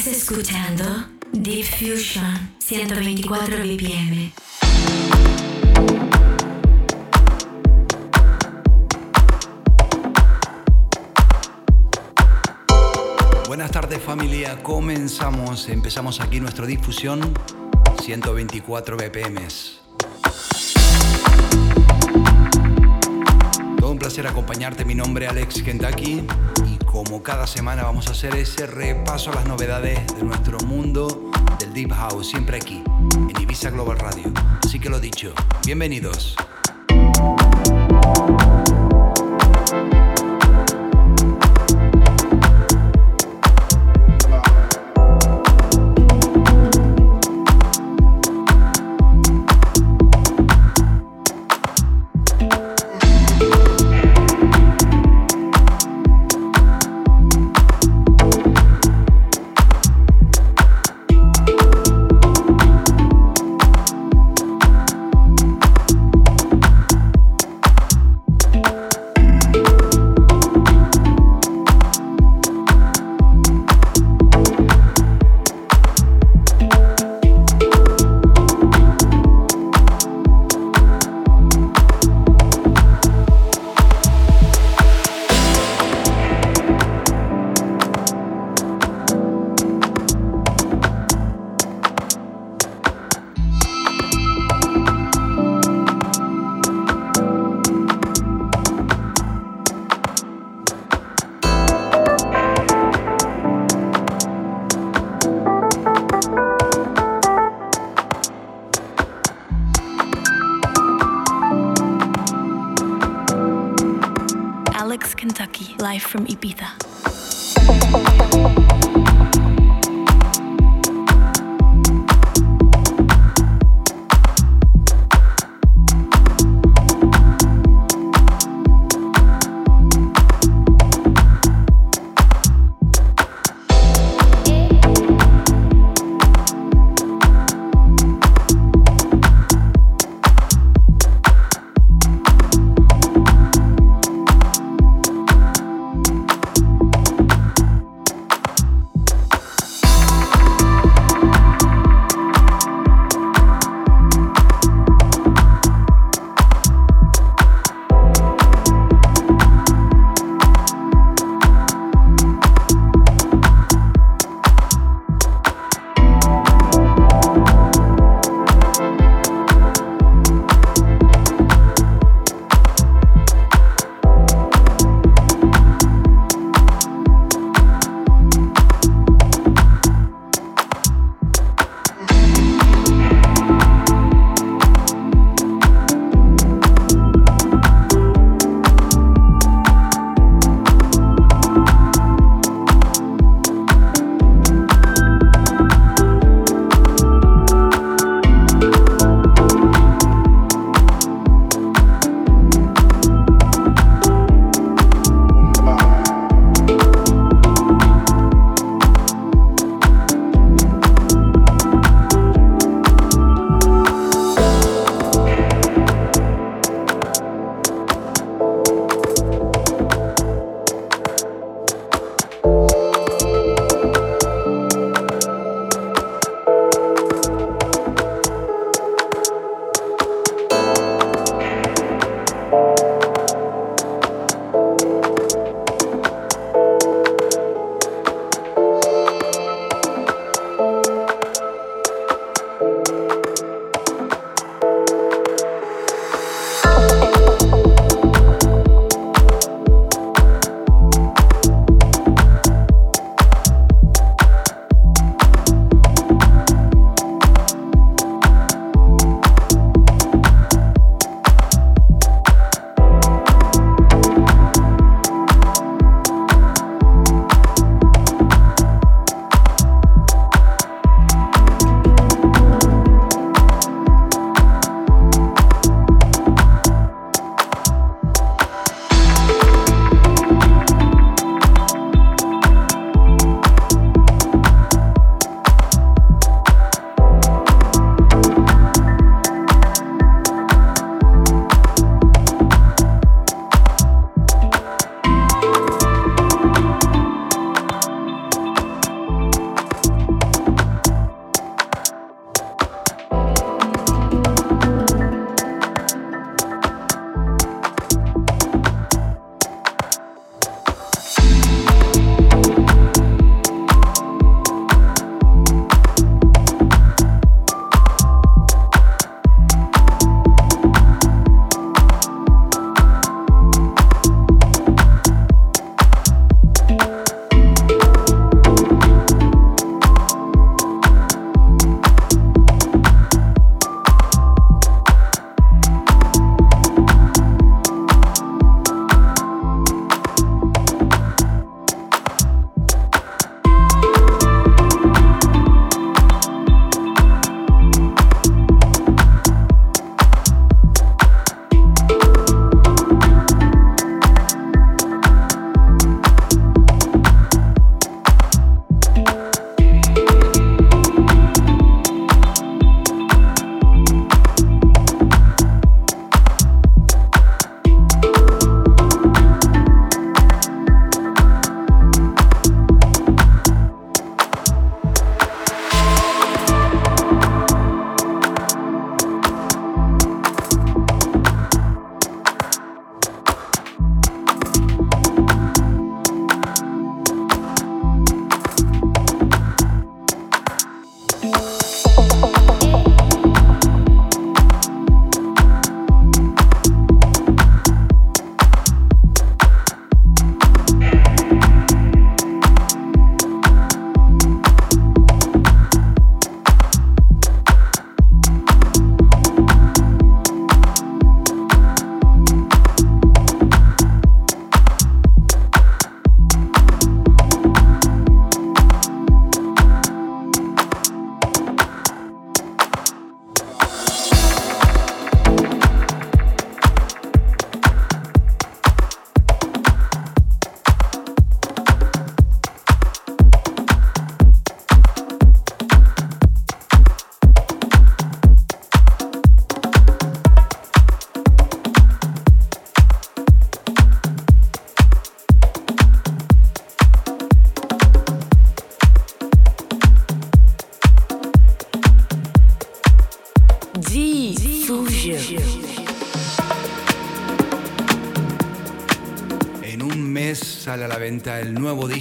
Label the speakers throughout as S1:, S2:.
S1: Estás escuchando Deep Fusion 124 BPM.
S2: Buenas tardes familia, comenzamos, empezamos aquí nuestra difusión 124 BPMs. Todo un placer acompañarte, mi nombre es Alex Kentucky como cada semana vamos a hacer ese repaso a las novedades de nuestro mundo del Deep House, siempre aquí, en Ibiza Global Radio. Así que lo dicho, bienvenidos.
S3: Kentucky, live from Ibiza.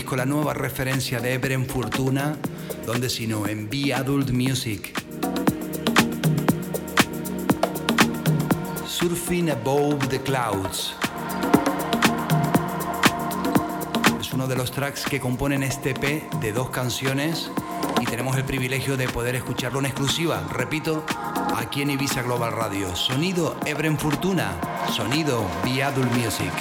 S2: Disco, la nueva referencia de Ebren Fortuna, donde si no, en Be Adult Music. Surfing Above the Clouds. Es uno de los tracks que componen este EP de dos canciones y tenemos el privilegio de poder escucharlo en exclusiva, repito, aquí en Ibiza Global Radio. Sonido Ebren Fortuna, sonido Viadul Music.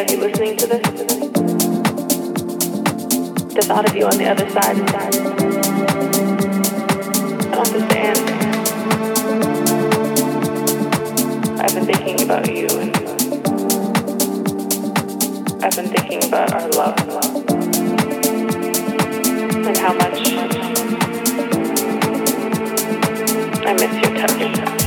S4: Of you listening to this, the thought of you on the other side, I don't understand. I've been thinking about you and I've been thinking about our love and how much I miss your touch.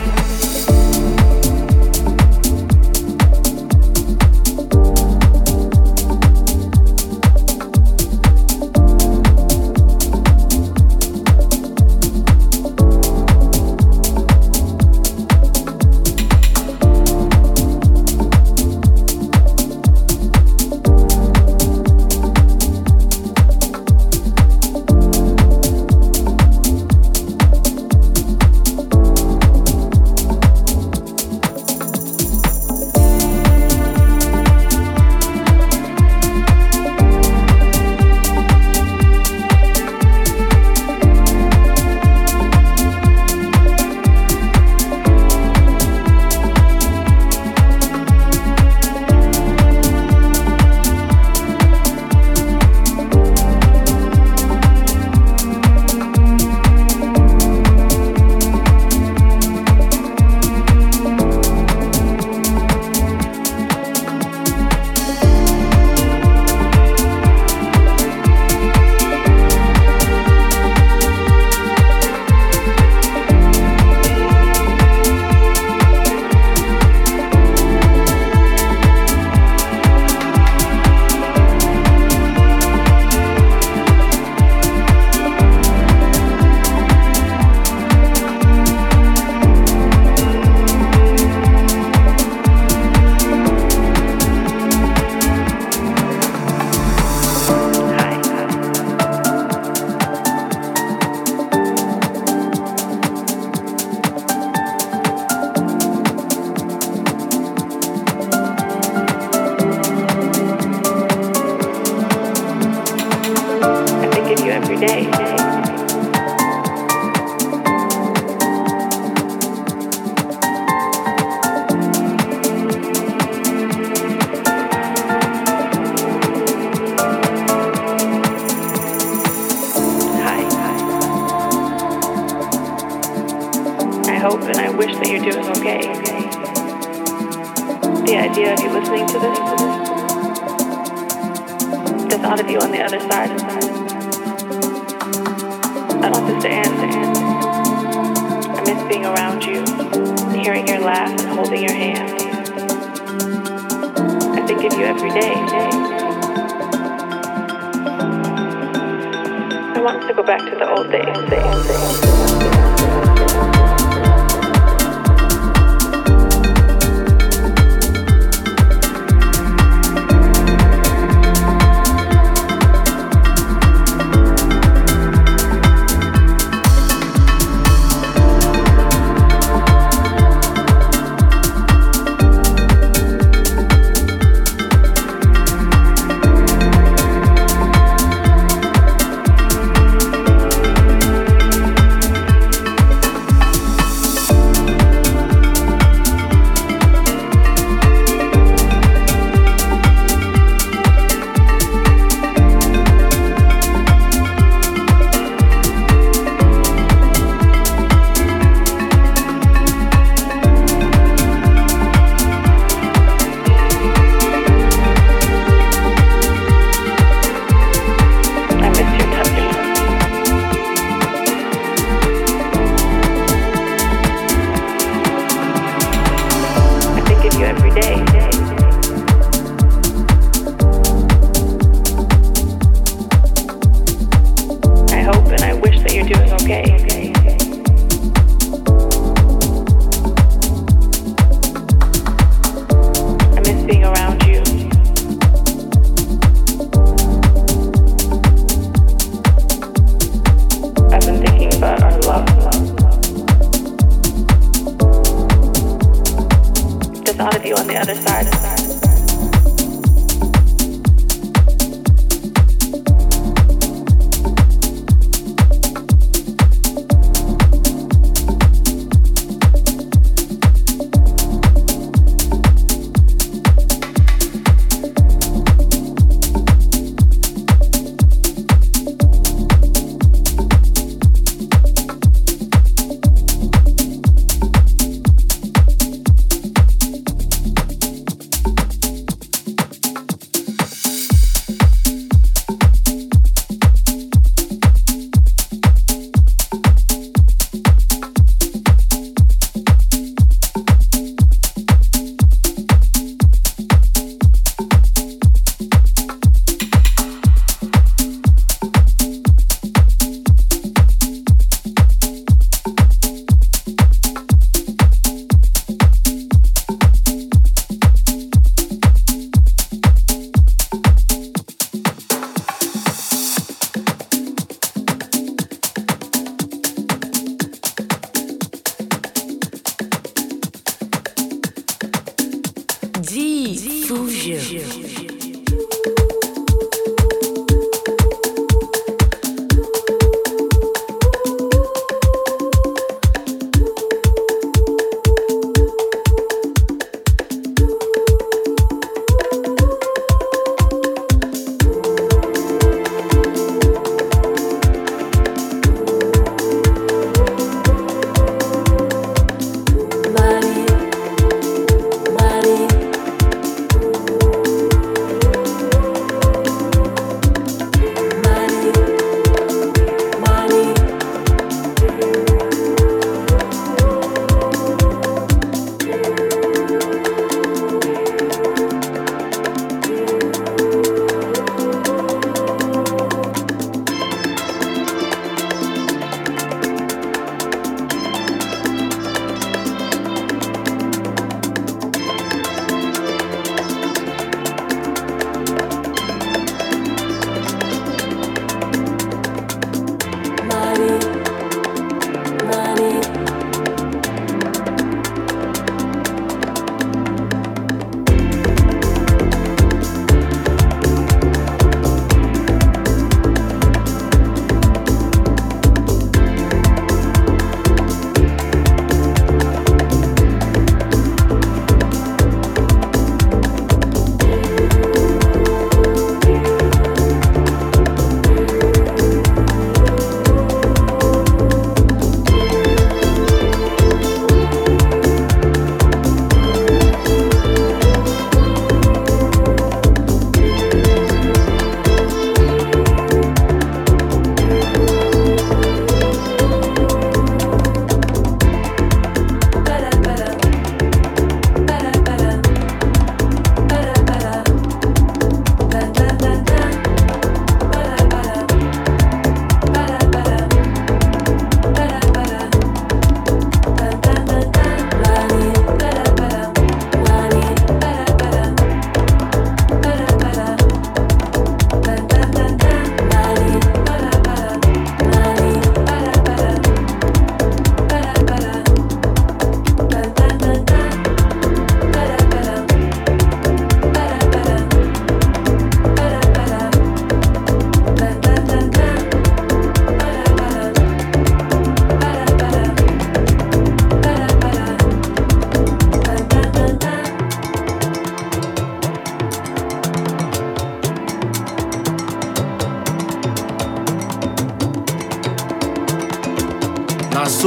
S3: Diffusion.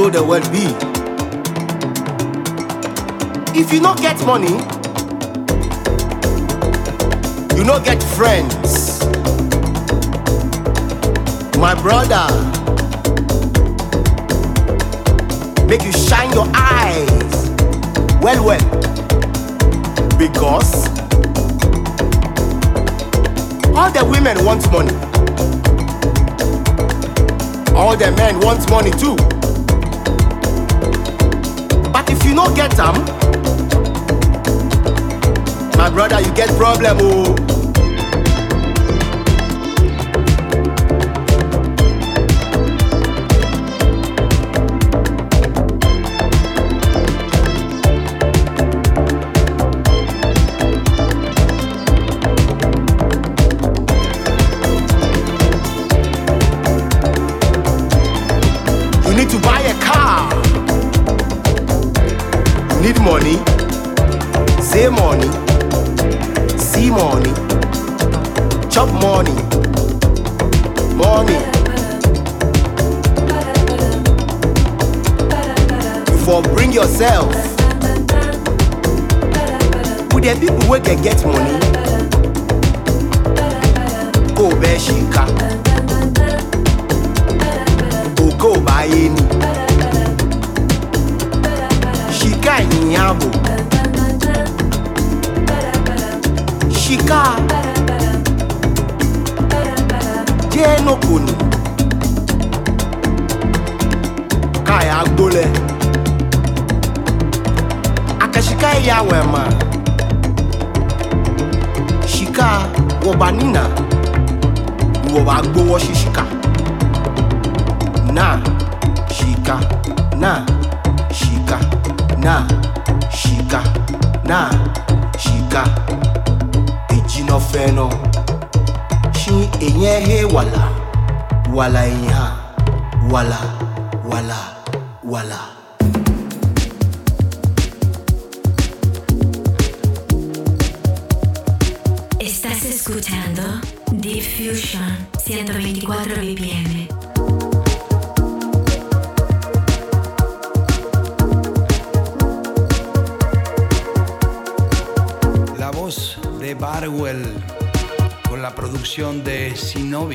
S5: So the world be. If you not get money, you not get friends. My brother, make you shine your eyes well well because all the women want money all the men want money too get am my brother you get problem oh. You for bring yourself. With the people wey can get money. Go bear shika. Go buy any. Shika inyabo. Shika. Jeno kuni. Kaya agbole. Akashika ya wema. Shika wobanina. Woba agbowo shishika. na shika na shika na shika na shika no fɛ no èyí ẹ hẹ́ wàlà wàlà èyí hà wàlà.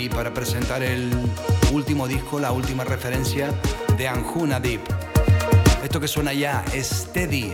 S2: Shinobi para presentar el último disco, la última referencia de Anjuna Deep. Esto que suena ya es Steady.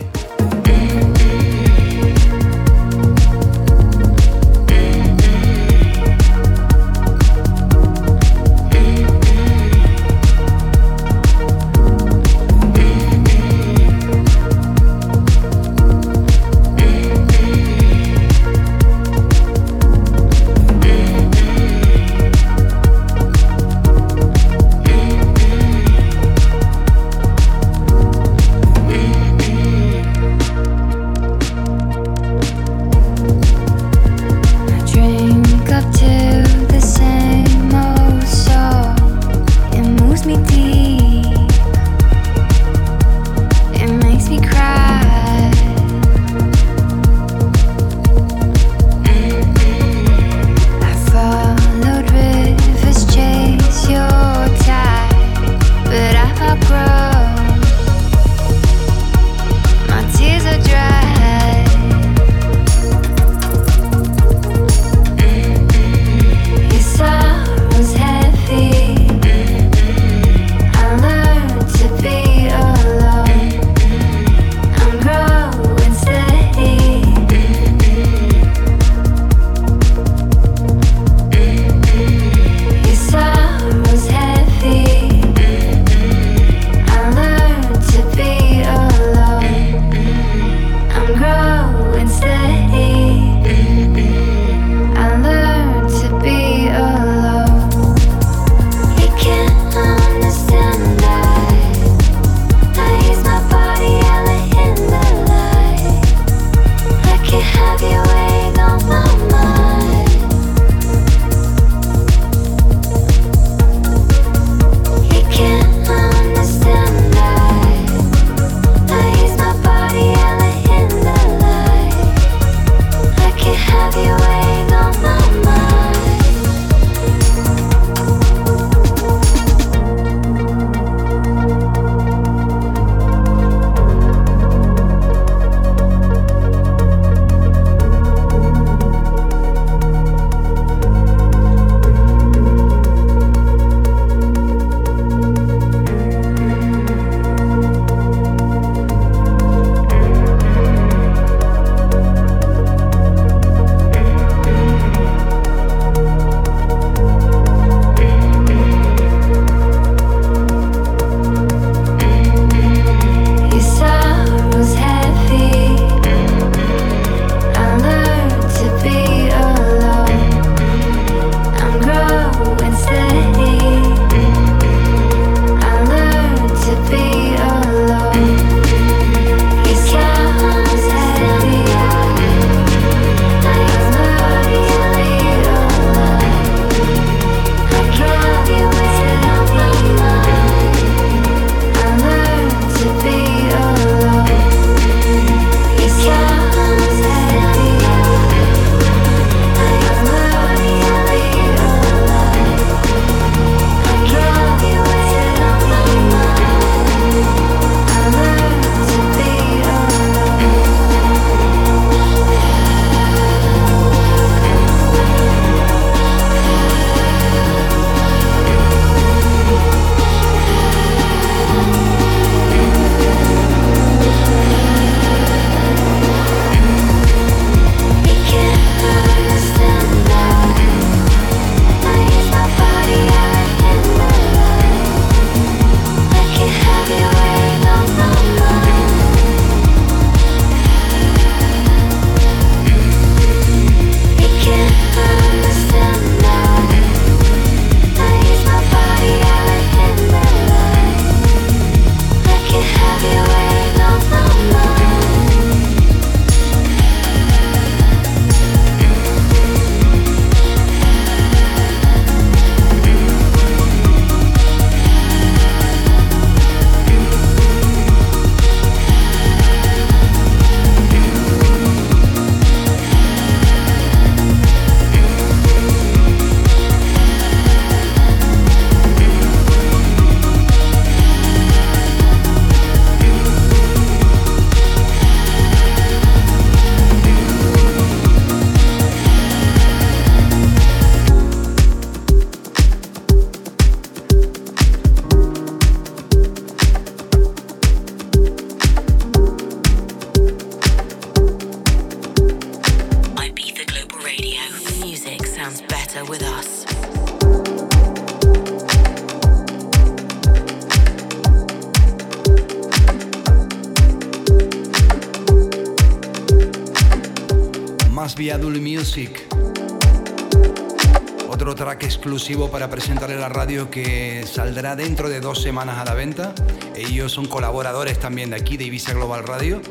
S2: Saldrá dentro de dos semanas a la venta. Ellos son colaboradores también de aquí, de Ibiza Global Radio.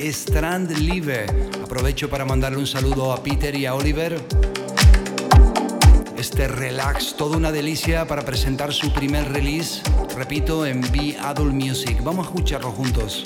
S2: Strand Live. Aprovecho para mandarle un saludo a Peter y a Oliver. Este relax, toda una delicia para presentar su primer release, repito, en Be Adult Music. Vamos a escucharlo juntos.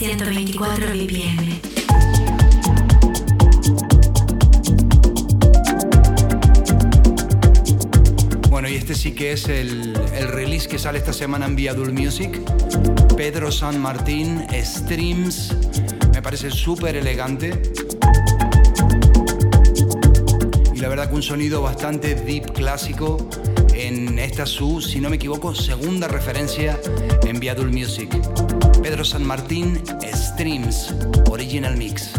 S1: 124 BPM.
S2: Bueno, y este sí que es el, el release que sale esta semana en Viadul Music. Pedro San Martín, Streams. Me parece súper elegante. Y la verdad que un sonido bastante deep clásico en esta su, si no me equivoco, segunda referencia en Viadul Music. Pedro San Martín, Streams, Original Mix.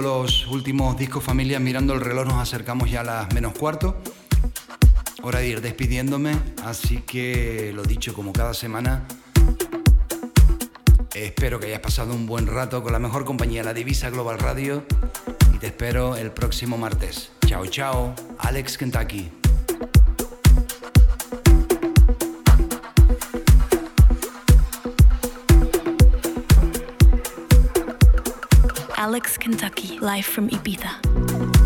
S2: Los últimos discos familia, mirando el reloj, nos acercamos ya a las menos cuarto. Hora de ir despidiéndome, así que lo dicho como cada semana, espero que hayas pasado un buen rato con la mejor compañía, la Divisa Global Radio, y te espero el próximo martes. Chao, chao, Alex Kentucky.
S3: Alex Kentucky, live from Ibiza.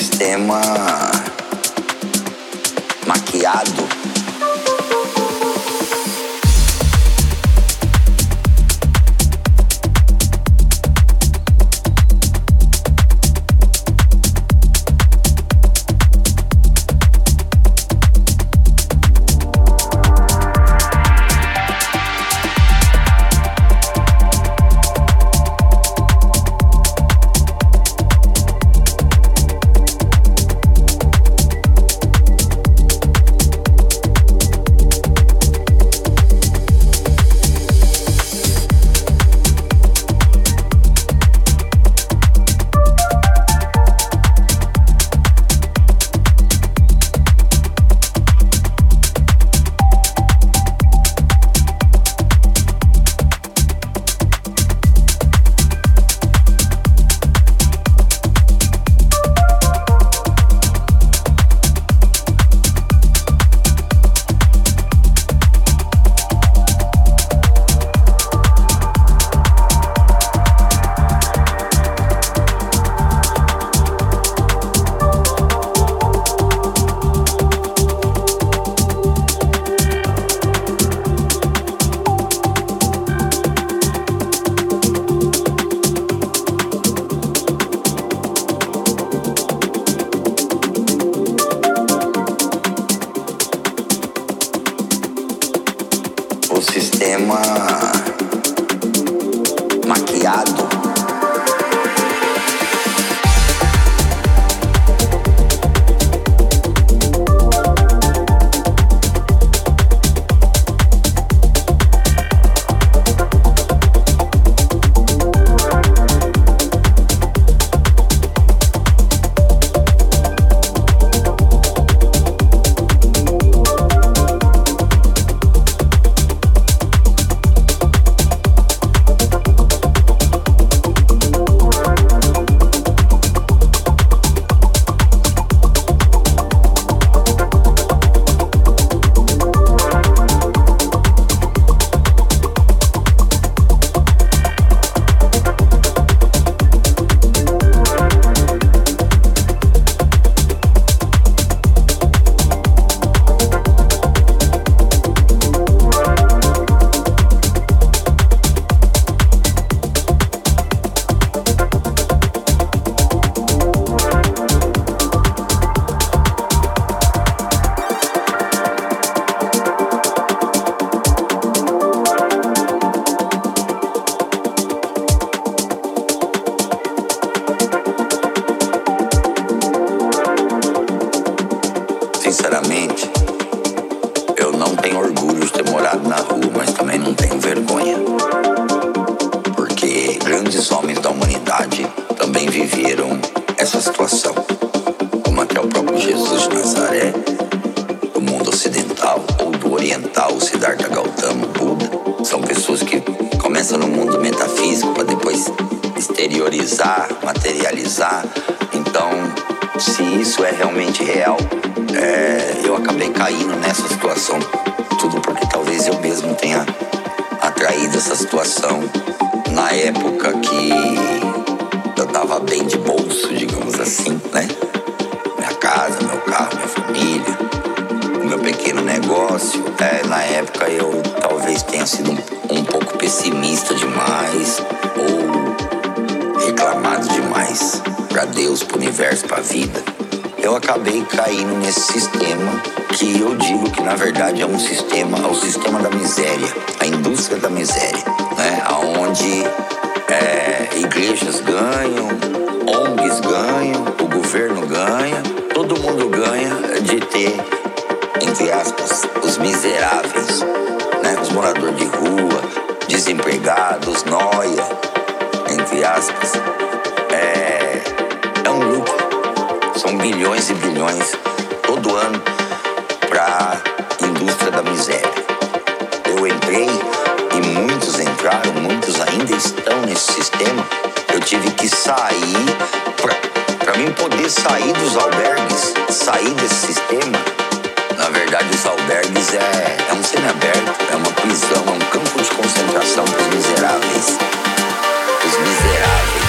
S6: sistema maquiado. muita miséria, né? Aonde é, igrejas ganham, ONGs ganham, o governo ganha, todo mundo ganha de ter, entre aspas, os miseráveis, né? Os moradores de rua, desempregados, noia, entre aspas. É, é um lucro. São bilhões e bilhões todo ano para a indústria da miséria. Eu entrei e muitos entraram, muitos ainda estão nesse sistema. Eu tive que sair para mim poder sair dos albergues, sair desse sistema. Na verdade, os albergues é, é um semiaberto, é uma prisão, é um campo de concentração para os miseráveis. Os miseráveis.